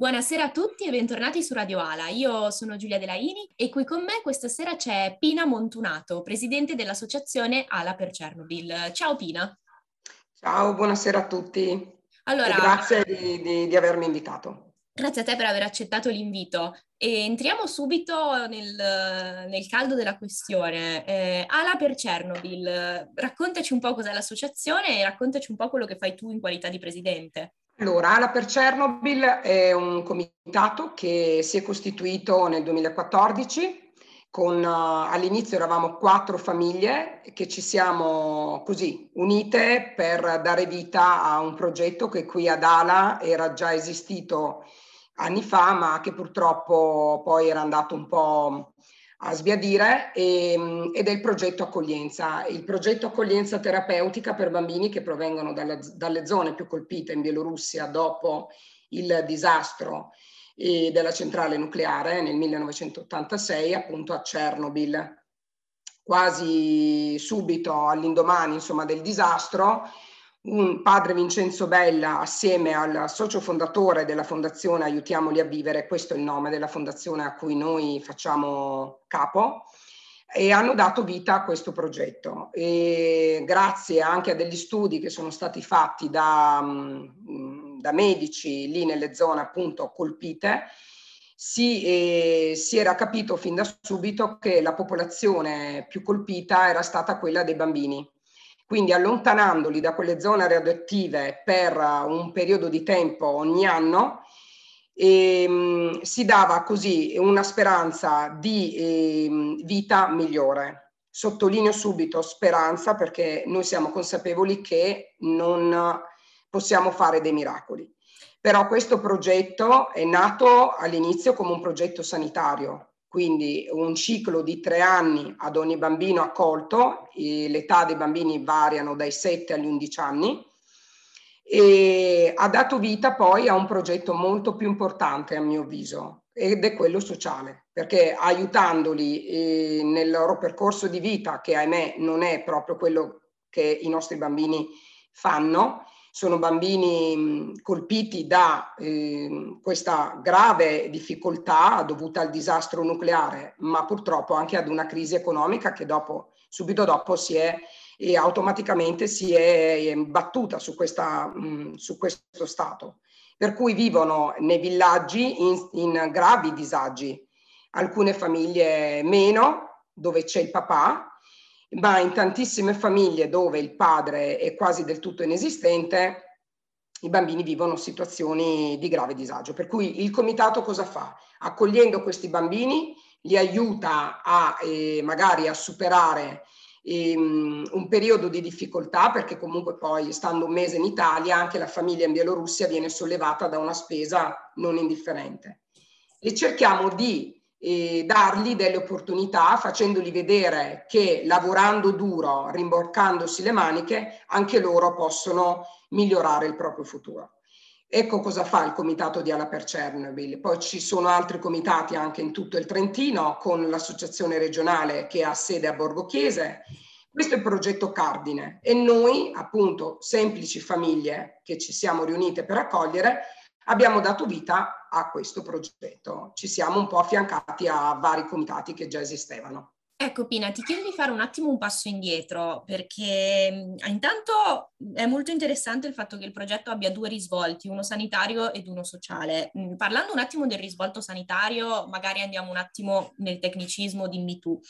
Buonasera a tutti e bentornati su Radio Ala. Io sono Giulia Delaini e qui con me questa sera c'è Pina Montunato, presidente dell'associazione Ala per Chernobyl. Ciao Pina. Ciao, buonasera a tutti. Allora, grazie di, di, di avermi invitato. Grazie a te per aver accettato l'invito. E entriamo subito nel, nel caldo della questione. Eh, Ala per Chernobyl, raccontaci un po' cos'è l'associazione e raccontaci un po' quello che fai tu in qualità di presidente. Allora, Ala per Chernobyl è un comitato che si è costituito nel 2014 con, uh, all'inizio eravamo quattro famiglie che ci siamo così unite per dare vita a un progetto che qui ad Ala era già esistito anni fa, ma che purtroppo poi era andato un po' a sbiadire e, ehm, ed è il progetto accoglienza, il progetto accoglienza terapeutica per bambini che provengono dalle, dalle zone più colpite in Bielorussia dopo il disastro eh, della centrale nucleare nel 1986 appunto a Chernobyl. Quasi subito all'indomani insomma, del disastro padre Vincenzo Bella assieme al socio fondatore della fondazione Aiutiamoli a vivere, questo è il nome della fondazione a cui noi facciamo capo, e hanno dato vita a questo progetto. E grazie anche a degli studi che sono stati fatti da, da medici lì nelle zone appunto colpite, si, eh, si, era capito fin da subito che la popolazione più colpita era stata quella dei bambini quindi allontanandoli da quelle zone radioattive per un periodo di tempo ogni anno, ehm, si dava così una speranza di ehm, vita migliore. Sottolineo subito speranza perché noi siamo consapevoli che non possiamo fare dei miracoli. Però questo progetto è nato all'inizio come un progetto sanitario, quindi un ciclo di tre anni ad ogni bambino accolto, l'età dei bambini variano dai 7 agli 11 anni, e ha dato vita poi a un progetto molto più importante a mio avviso ed è quello sociale, perché aiutandoli eh, nel loro percorso di vita, che ahimè non è proprio quello che i nostri bambini fanno, sono bambini colpiti da eh, questa grave difficoltà dovuta al disastro nucleare, ma purtroppo anche ad una crisi economica che dopo, subito dopo si è e automaticamente si è battuta su, questa, su questo stato. Per cui vivono nei villaggi in, in gravi disagi, alcune famiglie meno, dove c'è il papà, ma in tantissime famiglie dove il padre è quasi del tutto inesistente, i bambini vivono situazioni di grave disagio. Per cui il comitato cosa fa? Accogliendo questi bambini li aiuta a eh, magari a superare ehm, un periodo di difficoltà perché comunque poi stando un mese in Italia anche la famiglia in Bielorussia viene sollevata da una spesa non indifferente. E cerchiamo di e dargli delle opportunità facendogli vedere che lavorando duro, rimboccandosi le maniche, anche loro possono migliorare il proprio futuro. Ecco cosa fa il comitato di Ala per Chernobyl. Poi ci sono altri comitati anche in tutto il Trentino con l'associazione regionale che ha sede a Borgo Chiese. Questo è il progetto Cardine e noi, appunto, semplici famiglie che ci siamo riunite per accogliere, abbiamo dato vita a questo progetto. Ci siamo un po' affiancati a vari comitati che già esistevano. Ecco Pina, ti chiedo di fare un attimo un passo indietro perché intanto è molto interessante il fatto che il progetto abbia due risvolti, uno sanitario ed uno sociale. Parlando un attimo del risvolto sanitario, magari andiamo un attimo nel tecnicismo, dimmi tu.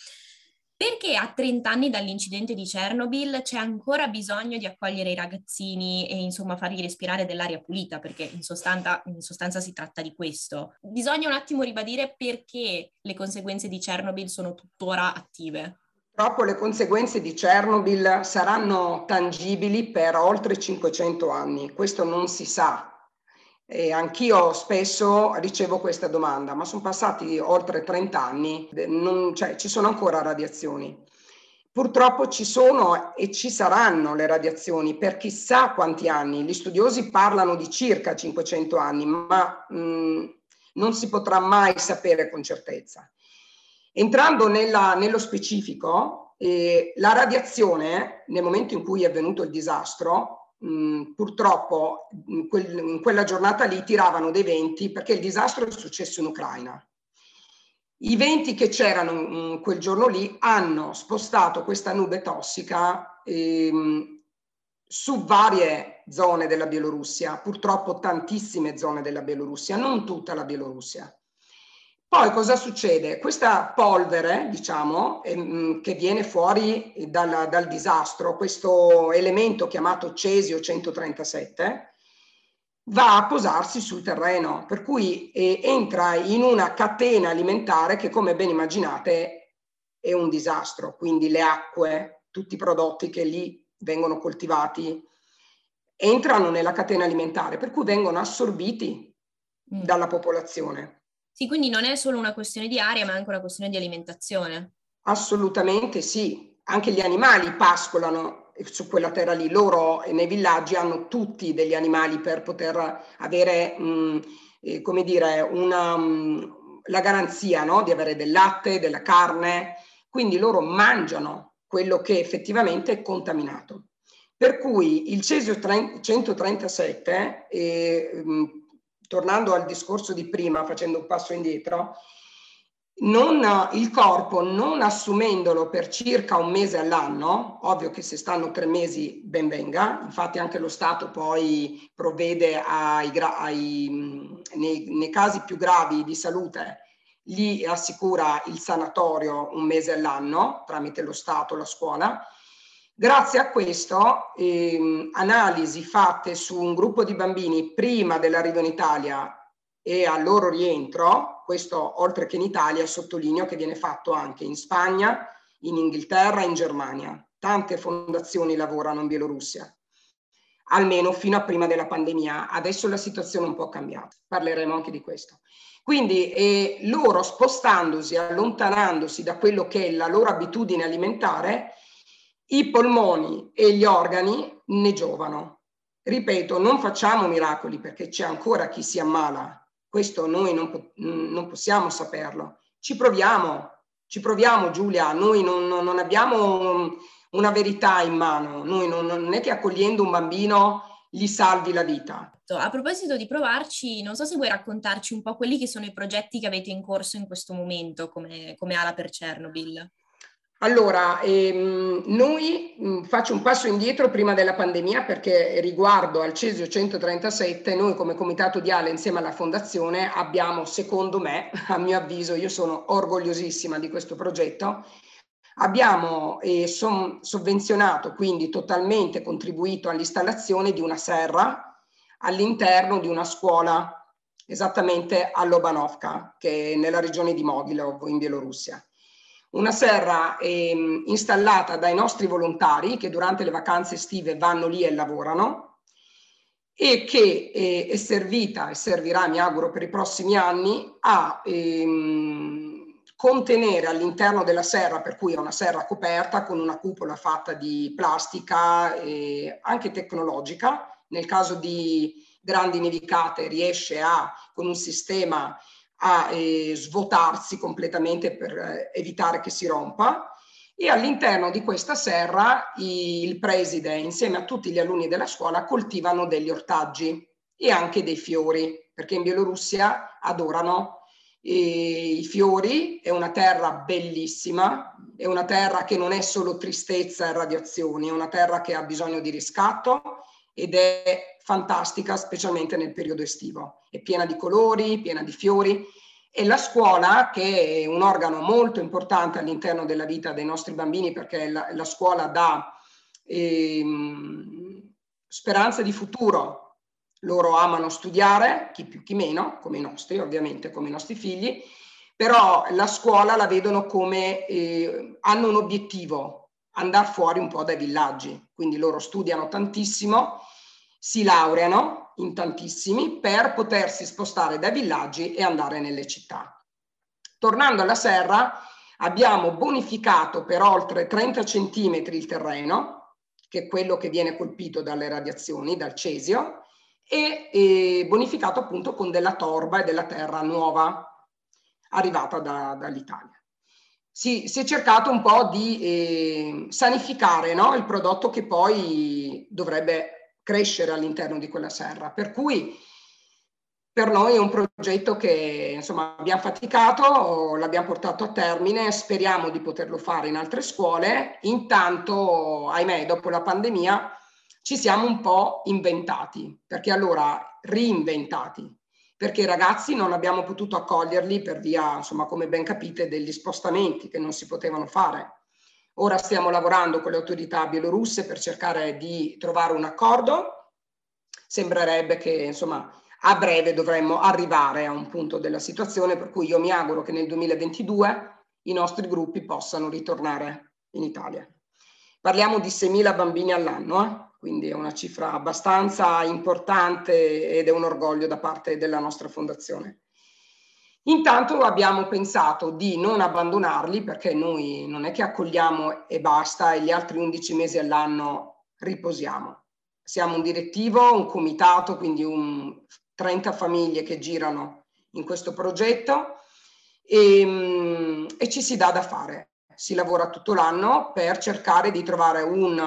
Perché a 30 anni dall'incidente di Chernobyl c'è ancora bisogno di accogliere i ragazzini e insomma farli respirare dell'aria pulita? Perché in sostanza, in sostanza si tratta di questo. Bisogna un attimo ribadire perché le conseguenze di Chernobyl sono tuttora attive. Purtroppo le conseguenze di Chernobyl saranno tangibili per oltre 500 anni, questo non si sa e anch'io spesso ricevo questa domanda, ma sono passati oltre 30 anni, non, cioè, ci sono ancora radiazioni. Purtroppo ci sono e ci saranno le radiazioni per chissà quanti anni. Gli studiosi parlano di circa 500 anni, ma mh, non si potrà mai sapere con certezza. Entrando nella, nello specifico, eh, la radiazione, nel momento in cui è avvenuto il disastro, mh, purtroppo in, quel, in quella giornata lì tiravano dei venti perché il disastro è successo in Ucraina. I venti che c'erano quel giorno lì hanno spostato questa nube tossica ehm, su varie zone della Bielorussia, purtroppo tantissime zone della Bielorussia, non tutta la Bielorussia. Poi cosa succede? Questa polvere, diciamo, ehm, che viene fuori dal, dal, disastro, questo elemento chiamato cesio 137, va a posarsi sul terreno, per cui eh, entra in una catena alimentare che, come ben immaginate, è un disastro. Quindi le acque, tutti i prodotti che lì vengono coltivati, entrano nella catena alimentare, per cui vengono assorbiti mm. dalla popolazione. Sì, quindi non è solo una questione di aria, ma anche una questione di alimentazione. Assolutamente sì. Anche gli animali pascolano su quella terra lì. Loro nei villaggi hanno tutti degli animali per poter avere, mh, eh, come dire, una, mh, la garanzia no? di avere del latte, della carne. Quindi loro mangiano quello che effettivamente è contaminato. Per cui il cesio 137 eh, tornando al discorso di prima, facendo un passo indietro, non, il corpo non assumendolo per circa un mese all'anno, ovvio che se stanno tre mesi ben venga, infatti anche lo Stato poi provvede ai, ai, nei, nei casi più gravi di salute, gli assicura il sanatorio un mese all'anno tramite lo Stato, la scuola, Grazie a questo, ehm, analisi fatte su un gruppo di bambini prima dell'arrivo in Italia e al loro rientro, questo oltre che in Italia, sottolineo che viene fatto anche in Spagna, in Inghilterra in Germania. Tante fondazioni lavorano in Bielorussia, almeno fino a prima della pandemia. Adesso la situazione è un po' cambiata, parleremo anche di questo. Quindi eh, loro spostandosi, allontanandosi da quello che è la loro abitudine alimentare, i polmoni e gli organi ne giovano. Ripeto, non facciamo miracoli perché c'è ancora chi si ammala. Questo noi non, non possiamo saperlo. Ci proviamo, ci proviamo Giulia, noi non, non abbiamo una verità in mano, noi non, non è che accogliendo un bambino gli salvi la vita. A proposito di provarci, non so se vuoi raccontarci un po' quelli che sono i progetti che avete in corso in questo momento come, come Ala per Chernobyl. Allora, ehm, noi mh, mm, faccio un passo indietro prima della pandemia perché riguardo al Cesio 137, noi come Comitato di Ale insieme alla Fondazione abbiamo, secondo me, a mio avviso, io sono orgogliosissima di questo progetto, abbiamo eh, som- sovvenzionato, quindi totalmente contribuito all'installazione di una serra all'interno di una scuola esattamente a Lobanovka, che è nella regione di Mogilov in Bielorussia una serra eh, installata dai nostri volontari che durante le vacanze estive vanno lì e lavorano e che eh, è servita e servirà, mi auguro, per i prossimi anni a ehm, contenere all'interno della serra, per cui è una serra coperta con una cupola fatta di plastica e anche tecnologica, nel caso di grandi nevicate riesce a, con un sistema a eh, svuotarsi completamente per eh, evitare che si rompa. E all'interno di questa serra il preside insieme a tutti gli alunni della scuola coltivano degli ortaggi e anche dei fiori perché in Bielorussia adorano. I fiori, è una terra bellissima, è una terra che non è solo tristezza e radiazioni, è una terra che ha bisogno di riscatto ed è fantastica, specialmente nel periodo estivo. È piena di colori, piena di fiori e la scuola, che è un organo molto importante all'interno della vita dei nostri bambini, perché la, la scuola dà ehm, speranza di futuro. Loro amano studiare, chi più chi meno, come i nostri, ovviamente, come i nostri figli, però la scuola la vedono come eh, hanno un obiettivo, andare fuori un po' dai villaggi. Quindi loro studiano tantissimo si laureano in tantissimi per potersi spostare dai villaggi e andare nelle città. Tornando alla serra, abbiamo bonificato per oltre 30 centimetri il terreno, che è quello che viene colpito dalle radiazioni, dal cesio, e, e bonificato appunto con della torba e della terra nuova arrivata da, dall'Italia. Si, si, è cercato un po' di eh, sanificare no? il prodotto che poi dovrebbe crescere all'interno di quella serra. Per cui per noi è un progetto che insomma abbiamo faticato, l'abbiamo portato a termine, speriamo di poterlo fare in altre scuole. Intanto, ahimè, dopo la pandemia ci siamo un po' inventati, perché allora reinventati, perché i ragazzi non abbiamo potuto accoglierli per via, insomma, come ben capite, degli spostamenti che non si potevano fare. Ora stiamo lavorando con le autorità bielorusse per cercare di trovare un accordo. Sembrerebbe che, insomma, a breve dovremmo arrivare a un punto della situazione per cui io mi auguro che nel 2022 i nostri gruppi possano ritornare in Italia. Parliamo di 6.000 bambini all'anno, eh? quindi è una cifra abbastanza importante ed è un orgoglio da parte della nostra fondazione. Intanto abbiamo pensato di non abbandonarli perché noi non è che accogliamo e basta e gli altri 11 mesi all'anno riposiamo. Siamo un direttivo, un comitato, quindi un 30 famiglie che girano in questo progetto e, mm, e ci si dà da fare. Si lavora tutto l'anno per cercare di trovare un,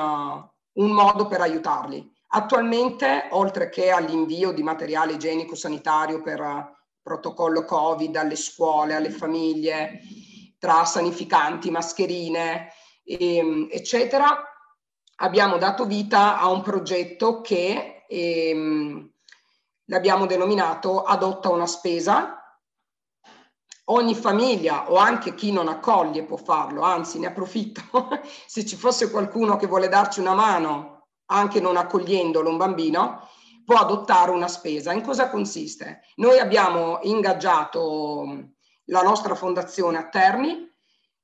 un modo per aiutarli. Attualmente, oltre che all'invio di materiale igienico sanitario per protocollo Covid alle scuole, alle famiglie, tra sanificanti, mascherine, ehm, eccetera, abbiamo dato vita a un progetto che ehm, l'abbiamo denominato adotta una spesa. Ogni famiglia o anche chi non accoglie può farlo, anzi ne approfitto se ci fosse qualcuno che vuole darci una mano anche non accogliendolo un bambino, può adottare una spesa. In cosa consiste? Noi abbiamo ingaggiato la nostra fondazione a Terni,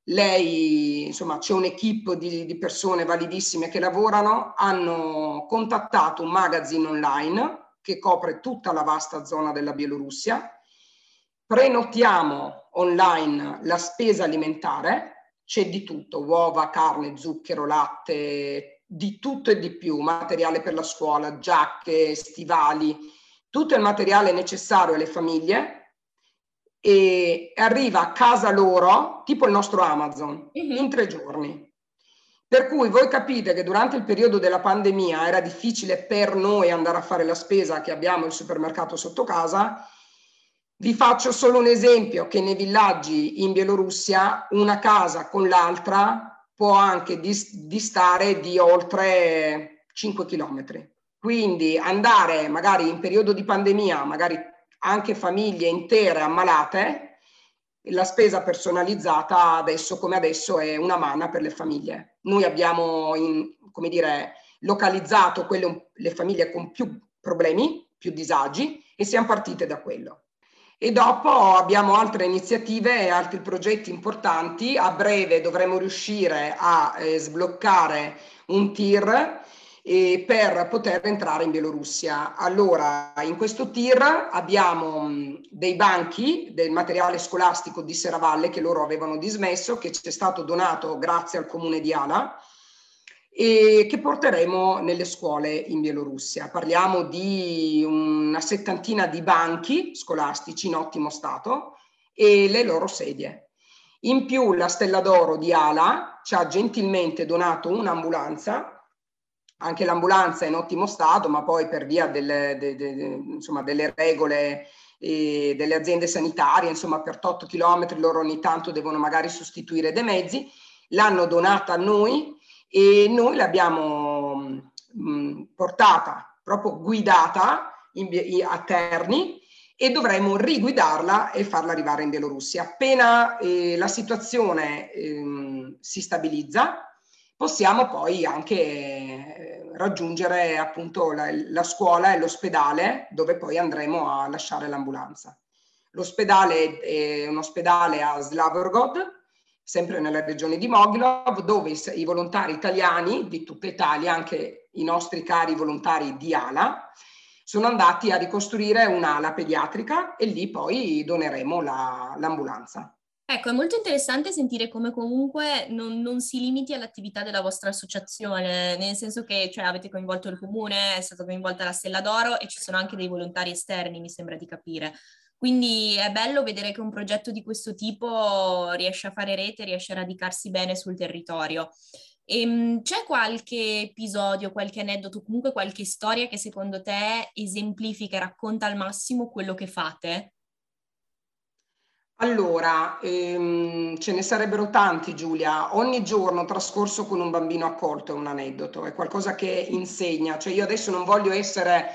lei, insomma, c'è un'equipe di, di persone validissime che lavorano, hanno contattato un magazine online che copre tutta la vasta zona della Bielorussia. Prenotiamo online la spesa alimentare, c'è di tutto, uova, carne, zucchero, latte, di tutto e di più, materiale per la scuola, giacche, stivali, tutto il materiale necessario alle famiglie e arriva a casa loro, tipo il nostro Amazon, uh-huh. in tre giorni. Per cui voi capite che durante il periodo della pandemia era difficile per noi andare a fare la spesa che abbiamo il supermercato sotto casa. Vi faccio solo un esempio che nei villaggi in Bielorussia una casa con l'altra può anche distare di oltre 5 chilometri. Quindi andare magari in periodo di pandemia, magari anche famiglie intere ammalate, la spesa personalizzata adesso come adesso è una manna per le famiglie. Noi abbiamo in, come dire, localizzato quelle, le famiglie con più problemi, più disagi e siamo partite da quello. E dopo abbiamo altre iniziative e altri progetti importanti. A breve dovremo riuscire a eh, sbloccare un TIR eh, per poter entrare in Bielorussia. Allora, in questo TIR abbiamo dei banchi del materiale scolastico di Serravalle che loro avevano dismesso, che ci è stato donato grazie al comune di Ala e che porteremo nelle scuole in Bielorussia. Parliamo di una settantina di banchi scolastici in ottimo stato e le loro sedie. In più la Stella d'Oro di Ala ci ha gentilmente donato un'ambulanza anche l'ambulanza è in ottimo stato, ma poi per via delle, de, de, de, insomma, delle regole e delle aziende sanitarie, insomma per 8 km loro ogni tanto devono magari sostituire dei mezzi, l'hanno donata a noi e noi l'abbiamo mm, portata, proprio guidata in, a Terni e dovremmo riguidarla e farla arrivare in Bielorussia. Appena eh, la situazione eh, si stabilizza, possiamo poi anche eh, raggiungere appunto la, la scuola e l'ospedale dove poi andremo a lasciare l'ambulanza. L'ospedale è un ospedale a Slavorgod, sempre nella regione di Mogilov, dove i volontari italiani di tutta Italia, anche i nostri cari volontari di ALA, sono andati a ricostruire un'ala pediatrica e lì poi doneremo la, l'ambulanza. Ecco, è molto interessante sentire come comunque non, non, si limiti all'attività della vostra associazione, nel senso che cioè, avete coinvolto il comune, è stata coinvolta la Stella d'Oro e ci sono anche dei volontari esterni, mi sembra di capire. Quindi è bello vedere che un progetto di questo tipo riesce a fare rete, riesce a radicarsi bene sul territorio. E, ehm, c'è qualche episodio, qualche aneddoto, comunque qualche storia che secondo te esemplifica e racconta al massimo quello che fate? Allora, ehm, ce ne sarebbero tanti Giulia. Ogni giorno trascorso con un bambino accolto è un aneddoto, è qualcosa che insegna. Cioè io adesso non voglio essere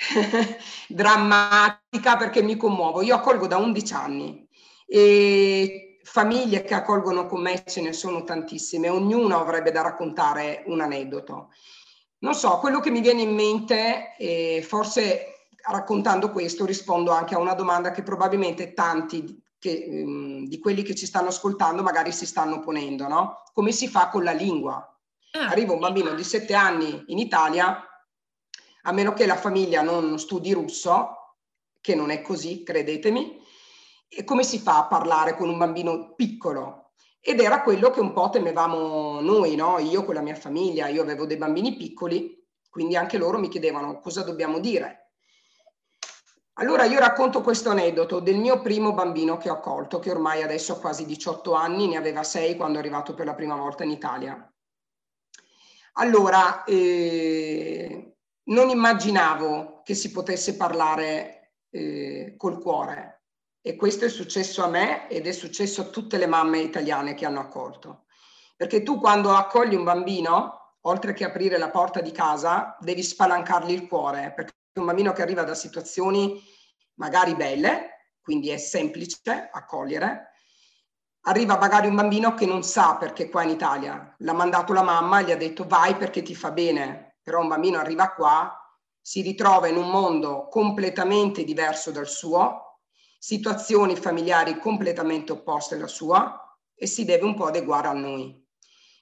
drammatica perché mi commuovo. Io accolgo da 11 anni e famiglie che accolgono con me ce ne sono tantissime, ognuno avrebbe da raccontare un aneddoto. Non so, quello che mi viene in mente, eh, forse raccontando questo rispondo anche a una domanda che probabilmente tanti che, um, di quelli che ci stanno ascoltando magari si stanno ponendo, no? Come si fa con la lingua? Ah, Arriva un bambino di sette anni in Italia, a meno che la famiglia non studi russo, che non è così, credetemi, e come si fa a parlare con un bambino piccolo? Ed era quello che un po' temevamo noi, no? Io con la mia famiglia, io avevo dei bambini piccoli, quindi anche loro mi chiedevano cosa dobbiamo dire. Allora io racconto questo aneddoto del mio primo bambino che ho accolto, che ormai adesso ha quasi 18 anni, ne aveva 6 quando è arrivato per la prima volta in Italia. Allora, eh, non immaginavo che si potesse parlare eh, col cuore, e questo è successo a me ed è successo a tutte le mamme italiane che hanno accolto. Perché tu quando accogli un bambino, oltre che aprire la porta di casa, devi spalancargli il cuore, perché un bambino che arriva da situazioni magari belle, quindi è semplice accogliere, arriva magari un bambino che non sa perché qua in Italia. L'ha mandato la mamma e gli ha detto vai perché ti fa bene, però un bambino arriva qua, si ritrova in un mondo completamente diverso dal suo, situazioni familiari completamente opposte alla sua e si deve un po' adeguare a noi.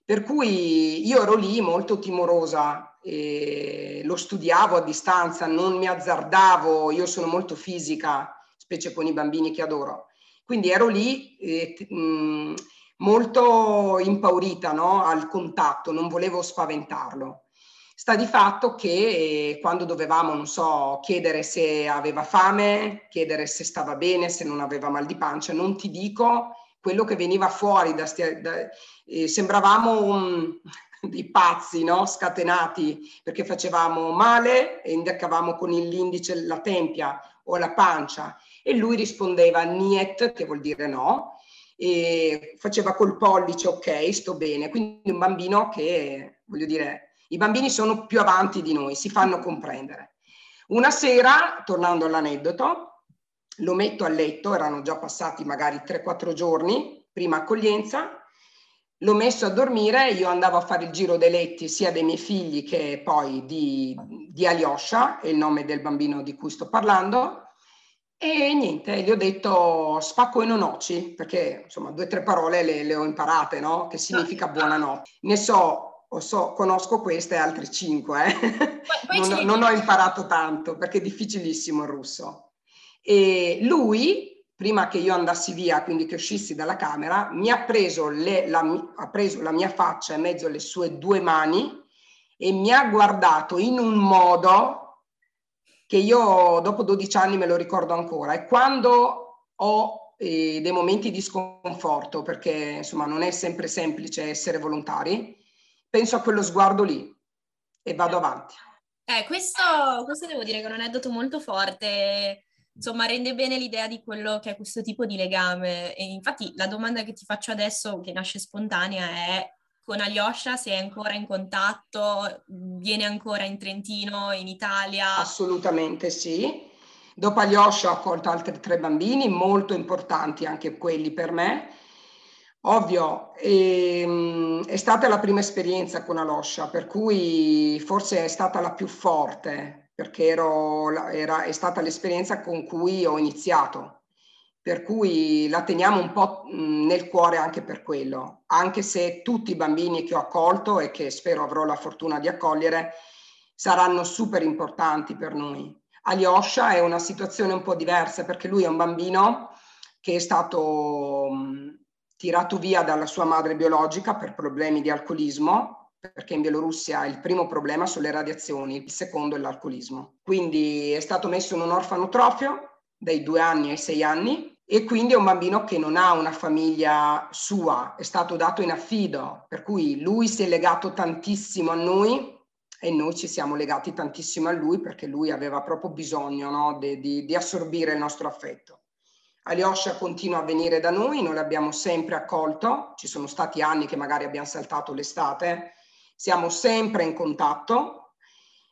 Per cui io ero lì molto timorosa, e lo studiavo a distanza, non mi azzardavo, io sono molto fisica, specie con i bambini che adoro. Quindi ero lì eh, molto impaurita no? al contatto, non volevo spaventarlo. Sta di fatto che eh, quando dovevamo, non so, chiedere se aveva fame, chiedere se stava bene, se non aveva mal di pancia, non ti dico quello che veniva fuori da, da eh, sembravamo un, dei pazzi, no? scatenati, perché facevamo male e indeccavamo con l'indice la tempia o la pancia e lui rispondeva niet, che vuol dire no, e faceva col pollice ok, sto bene. Quindi un bambino che, voglio dire, i bambini sono più avanti di noi, si fanno comprendere. Una sera, tornando all'aneddoto, lo metto a letto, erano già passati magari 3-4 giorni, prima accoglienza, l'ho messo a dormire, io andavo a fare il giro dei letti sia dei miei figli che poi di, di Alyosha, è il nome del bambino di cui sto parlando, e niente, gli ho detto spacco e non noci, perché insomma due o tre parole le, le ho imparate, no? Che significa buonanotte. Ne so So, conosco queste e altre cinque, eh. non, non, ho imparato tanto perché è difficilissimo il russo. E lui, prima che io andassi via, quindi che uscissi dalla camera, mi ha preso, le, la, ha preso la mia faccia in mezzo alle sue due mani e mi ha guardato in un modo che io dopo 12 anni me lo ricordo ancora. E quando ho eh, dei momenti di sconforto, perché insomma non è sempre semplice essere volontari, penso a quello sguardo lì e vado eh. avanti. Eh, questo, questo devo dire che è un aneddoto molto forte, insomma rende bene l'idea di quello che è questo tipo di legame. E infatti la domanda che ti faccio adesso, che nasce spontanea, è con Alyosha sei ancora in contatto, viene ancora in Trentino, in Italia? Assolutamente sì. Dopo Alyosha ho accolto altri tre bambini, molto importanti anche quelli per me, Ovvio, ehm, è stata la prima esperienza con Aloscia, per cui forse è stata la più forte, perché ero, era, è stata l'esperienza con cui ho iniziato, per cui la teniamo un po' nel cuore anche per quello, anche se tutti i bambini che ho accolto e che spero avrò la fortuna di accogliere saranno super importanti per noi. Alyosha è una situazione un po' diversa perché lui è un bambino che è stato tirato via dalla sua madre biologica per problemi di alcolismo, perché in Bielorussia il primo problema sono le radiazioni, il secondo è l'alcolismo. Quindi è stato messo in un orfanotrofio dai due anni ai sei anni e quindi è un bambino che non ha una famiglia sua, è stato dato in affido, per cui lui si è legato tantissimo a noi e noi ci siamo legati tantissimo a lui perché lui aveva proprio bisogno no, di, di, di assorbire il nostro affetto. Alyosha continua a venire da noi, noi l'abbiamo sempre accolto, ci sono stati anni che magari abbiamo saltato l'estate, siamo sempre in contatto,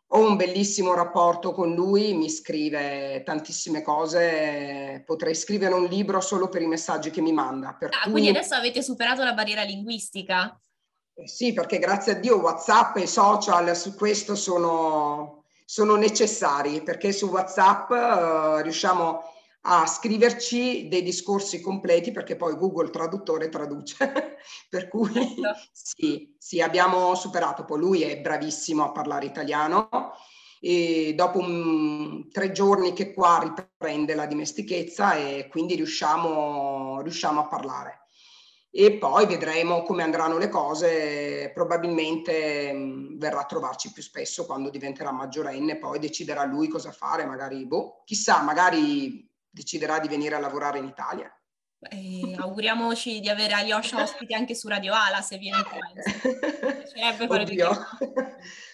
ho un bellissimo rapporto con lui, mi scrive tantissime cose, potrei scrivere un libro solo per i messaggi che mi manda. ah, cui... quindi adesso avete superato la barriera linguistica? Eh sì, perché grazie a Dio WhatsApp e social su questo sono, sono necessari, perché su WhatsApp uh, riusciamo a scriverci dei discorsi completi perché poi Google Traduttore traduce. per cui certo. sì, sì, abbiamo superato. Poi lui è bravissimo a parlare italiano e dopo un, tre giorni che qua riprende la dimestichezza e quindi riusciamo, riusciamo a parlare e poi vedremo come andranno le cose, probabilmente mh, verrà a trovarci più spesso quando diventerà maggiorenne, poi deciderà lui cosa fare, magari, boh, chissà, magari deciderà di venire a lavorare in Italia. Eh, auguriamoci di avere Alyosha ospite anche su Radio Ala se viene qua.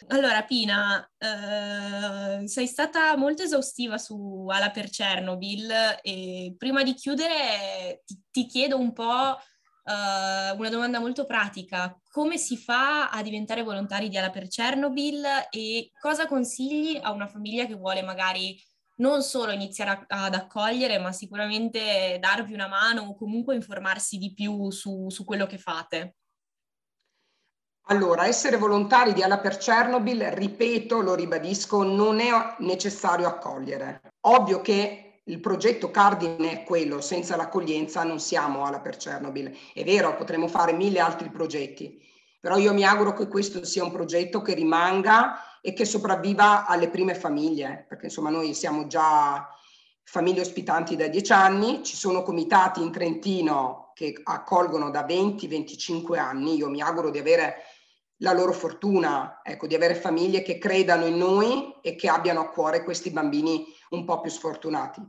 Allora, Pina, eh, sei stata molto esaustiva su Ala per Chernobyl e prima di chiudere ti, ti chiedo un po' Uh, una domanda molto pratica. Come si fa a diventare volontari di Ala per Chernobyl e cosa consigli a una famiglia che vuole magari non solo iniziare a, ad accogliere, ma sicuramente darvi una mano o comunque informarsi di più su, su quello che fate? Allora, essere volontari di Ala per Chernobyl, ripeto, lo ribadisco, non è necessario accogliere. Ovvio che il progetto cardine è quello, senza l'accoglienza non siamo alla per Chernobyl. È vero, potremmo fare mille altri progetti, però io mi auguro che questo sia un progetto che rimanga e che sopravviva alle prime famiglie, perché insomma noi siamo già famiglie ospitanti da dieci anni, ci sono comitati in Trentino che accolgono da 20-25 anni, io mi auguro di avere la loro fortuna, ecco, di avere famiglie che credano in noi e che abbiano a cuore questi bambini un po' più sfortunati.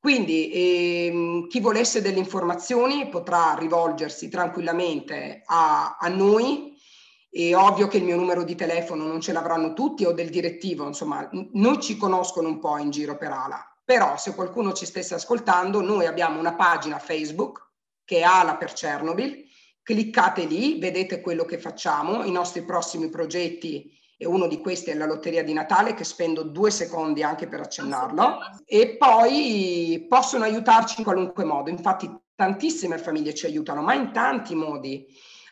Quindi ehm, chi volesse delle informazioni potrà rivolgersi tranquillamente a, a noi. È ovvio che il mio numero di telefono non ce l'avranno tutti o del direttivo, insomma, noi ci conoscono un po' in giro per Ala. Però se qualcuno ci stesse ascoltando, noi abbiamo una pagina Facebook che è Ala per Chernobyl. Cliccate lì, vedete quello che facciamo, i nostri prossimi progetti e uno di questi è la lotteria di Natale che spendo due secondi anche per accennarlo. E poi possono aiutarci in qualunque modo, infatti tantissime famiglie ci aiutano, ma in tanti modi.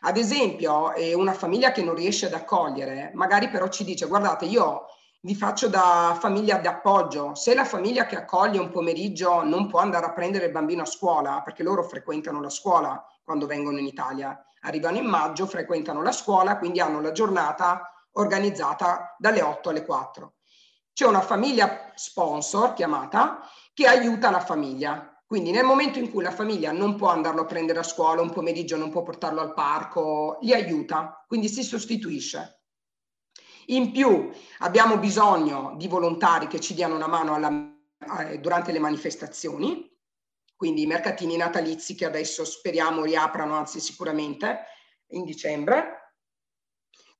Ad esempio, una famiglia che non riesce ad accogliere, magari però ci dice guardate io vi faccio da famiglia d'appoggio. Se la famiglia che accoglie un pomeriggio non può andare a prendere il bambino a scuola, perché loro frequentano la scuola quando vengono in Italia, arrivano in maggio, frequentano la scuola, quindi hanno la giornata organizzata dalle 8 alle 4. C'è una famiglia sponsor chiamata che aiuta la famiglia. Quindi nel momento in cui la famiglia non può andarlo a prendere a scuola, un pomeriggio non può portarlo al parco, li aiuta, quindi si sostituisce. In più abbiamo bisogno di volontari che ci diano una mano alla, eh, durante le manifestazioni, quindi i mercatini natalizi che adesso speriamo riaprano, anzi sicuramente in dicembre.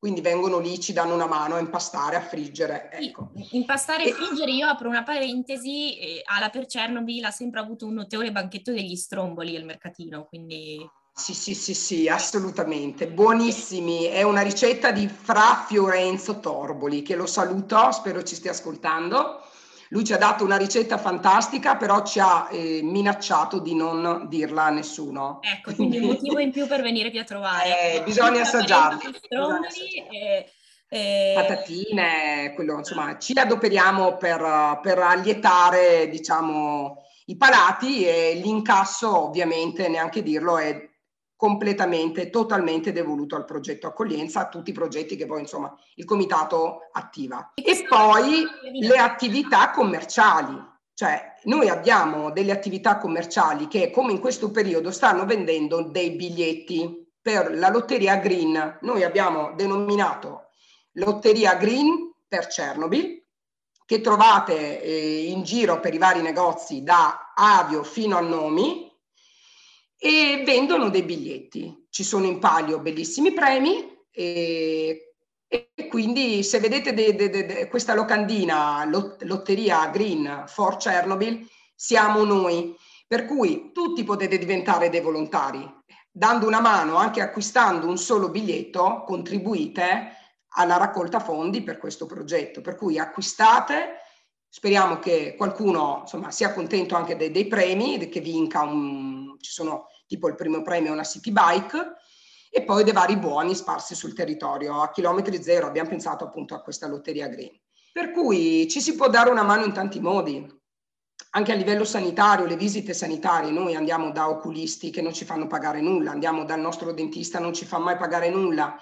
Quindi vengono lì, ci danno una mano a impastare, a friggere. Ecco. Impastare e friggere, io apro una parentesi, eh, Ala per Chernobyl ha sempre avuto un notevole banchetto degli stromboli al mercatino, quindi... Sì, sì, sì, sì, assolutamente. Buonissimi. È una ricetta di Fra Fiorenzo Torboli, che lo saluto, spero ci stia ascoltando. Lui ci ha dato una ricetta fantastica, però ci ha eh, minacciato di non dirla a nessuno. Ecco, quindi un motivo in più per venire a trovare. Eh, bisogna assaggiarli. E, e... Patatine, quello, insomma, ci adoperiamo per, per allietare, diciamo, i palati e l'incasso, ovviamente, neanche dirlo, è completamente, totalmente devoluto al progetto accoglienza, a tutti i progetti che poi insomma il comitato attiva. E poi le attività commerciali, cioè noi abbiamo delle attività commerciali che come in questo periodo stanno vendendo dei biglietti per la lotteria green. Noi abbiamo denominato lotteria green per Chernobyl che trovate eh, in giro per i vari negozi da da Avio fino a Nomi e vendono dei biglietti. Ci sono in palio bellissimi premi e, e quindi se vedete de, de, de, questa locandina lot, Lotteria Green for Chernobyl, siamo noi. Per cui tutti potete diventare dei volontari. Dando una mano, anche acquistando un solo biglietto, contribuite alla raccolta fondi per questo progetto. Per cui acquistate, speriamo che qualcuno insomma, sia contento anche dei, dei premi, che vinca un, ci sono tipo il primo premio una city bike e poi dei vari buoni sparsi sul territorio. A chilometri zero abbiamo pensato appunto a questa lotteria green. Per cui ci si può dare una mano in tanti modi. Anche a livello sanitario, le visite sanitarie, noi andiamo da oculisti che non ci fanno pagare nulla, andiamo dal nostro dentista, non ci fa mai pagare nulla,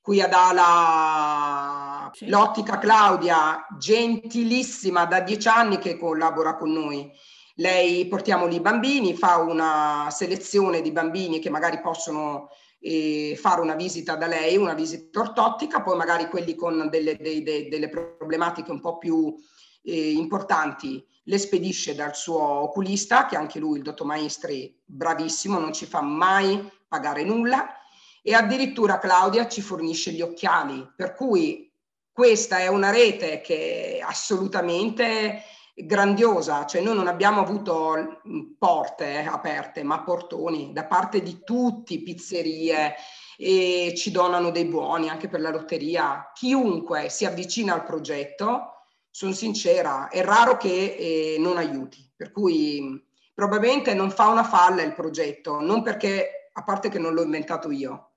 qui ad Ala l'ottica Claudia, gentilissima, da dieci anni che collabora con noi. Lei portiamo lì i bambini, fa una selezione di bambini che magari possono eh, fare una visita da lei, una visita ortottica, poi magari quelli con delle, dei, dei, delle problematiche un po' più eh, importanti. Le spedisce dal suo oculista, che anche lui, il dottor Maestri, bravissimo, non ci fa mai pagare nulla. E addirittura Claudia ci fornisce gli occhiali, per cui questa è una rete che assolutamente grandiosa, cioè noi non abbiamo avuto porte aperte, ma portoni da parte di tutti, pizzerie, e ci donano dei buoni anche per la lotteria. Chiunque si avvicina al progetto, sono sincera, è raro che eh, non aiuti, per cui probabilmente non fa una falla il progetto, non perché, a parte che non l'ho inventato io,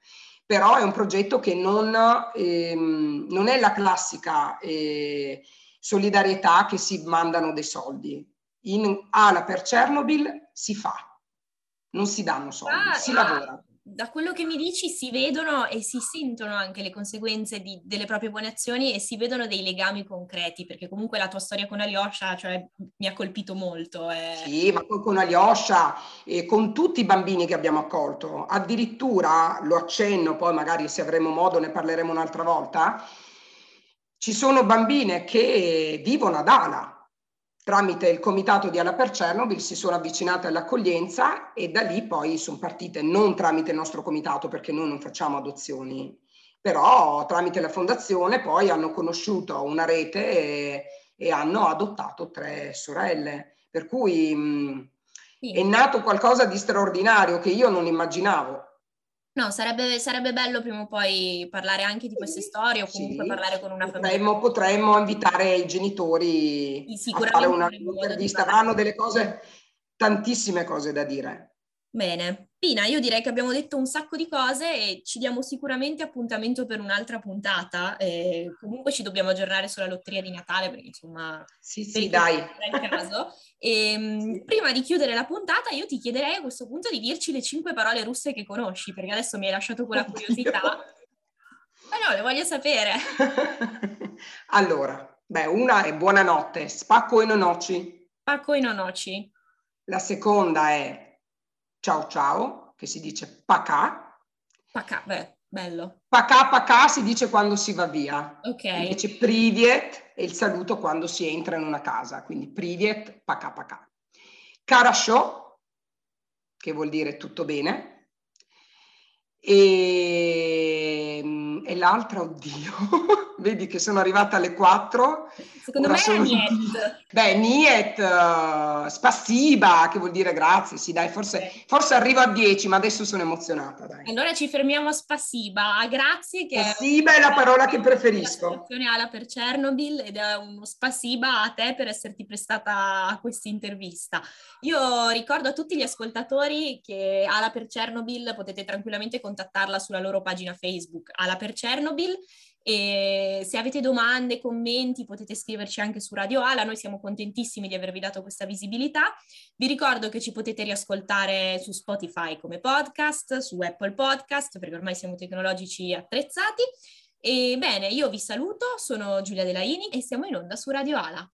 però è un progetto che non, ehm, non è la classica eh, solidarietà che si mandano dei soldi. In ala per Chernobyl si fa, non si danno soldi, ah, si ah, lavora da quello che mi dici si vedono e si sentono anche le conseguenze di, delle proprie buone azioni e si vedono dei legami concreti, perché comunque la tua storia con Alyosha cioè, mi ha colpito molto. Eh. Sì, ma con Alyosha e con tutti i bambini che abbiamo accolto, addirittura, lo accenno, poi magari se avremo modo ne parleremo un'altra volta, ci sono bambine che vivono ad Ala, tramite il comitato di Ala per Chernobyl si sono avvicinate all'accoglienza e da lì poi sono partite non tramite il nostro comitato perché noi non facciamo adozioni, però tramite la fondazione poi hanno conosciuto una rete e, e hanno adottato tre sorelle. Per cui mh, sì. è nato qualcosa di straordinario che io non immaginavo. No, sarebbe, sarebbe, bello prima o poi parlare anche di queste storie o comunque sì, parlare con una potremmo, famiglia. Potremmo invitare i genitori a fare una intervista, avranno delle cose, tantissime cose da dire. Bene, Pina, io direi che abbiamo detto un sacco di cose e ci diamo sicuramente appuntamento per un'altra puntata. E comunque ci dobbiamo aggiornare sulla lotteria di Natale perché insomma... Sì, sì, dai. Il caso. E, ehm, sì. Prima di chiudere la puntata io ti chiederei a questo punto di dirci le cinque parole russe che conosci perché adesso mi hai lasciato quella curiosità. Ma no, le voglio sapere. allora, beh, una è buonanotte, spacco e nonoci. Spacco e nonoci. La seconda è ciao ciao, che si dice pacà. Pacà, beh, bello. Pacà, pacà si dice quando si va via. Ok. Invece privet è il saluto quando si entra in una casa, quindi privet, pacà, pacà. Carasciò, che vuol dire tutto bene. E, e l'altra, oddio, vedi che sono arrivata alle 4. Secondo Ora me sono... Niet. Beh, Niet, uh, spassiba, che vuol dire grazie, sì dai, forse, forse, arrivo a 10, ma adesso sono emozionata. Dai. Allora ci fermiamo a spassiba, a grazie che spassiba è, la parola che preferisco. La Ala per Chernobyl ed è uno spassiba a te per esserti prestata a questa intervista. Io ricordo a tutti gli ascoltatori che Ala per Chernobyl potete tranquillamente contattarla sulla loro pagina Facebook, Ala per Chernobyl e se avete domande, commenti, potete scriverci anche su Radio Ala. Noi siamo contentissimi di avervi dato questa visibilità. Vi ricordo che ci potete riascoltare su Spotify come podcast, su Apple Podcast, perché ormai siamo tecnologici attrezzati. E bene, io vi saluto, sono Giulia Delaini e siamo in onda su Radio Ala.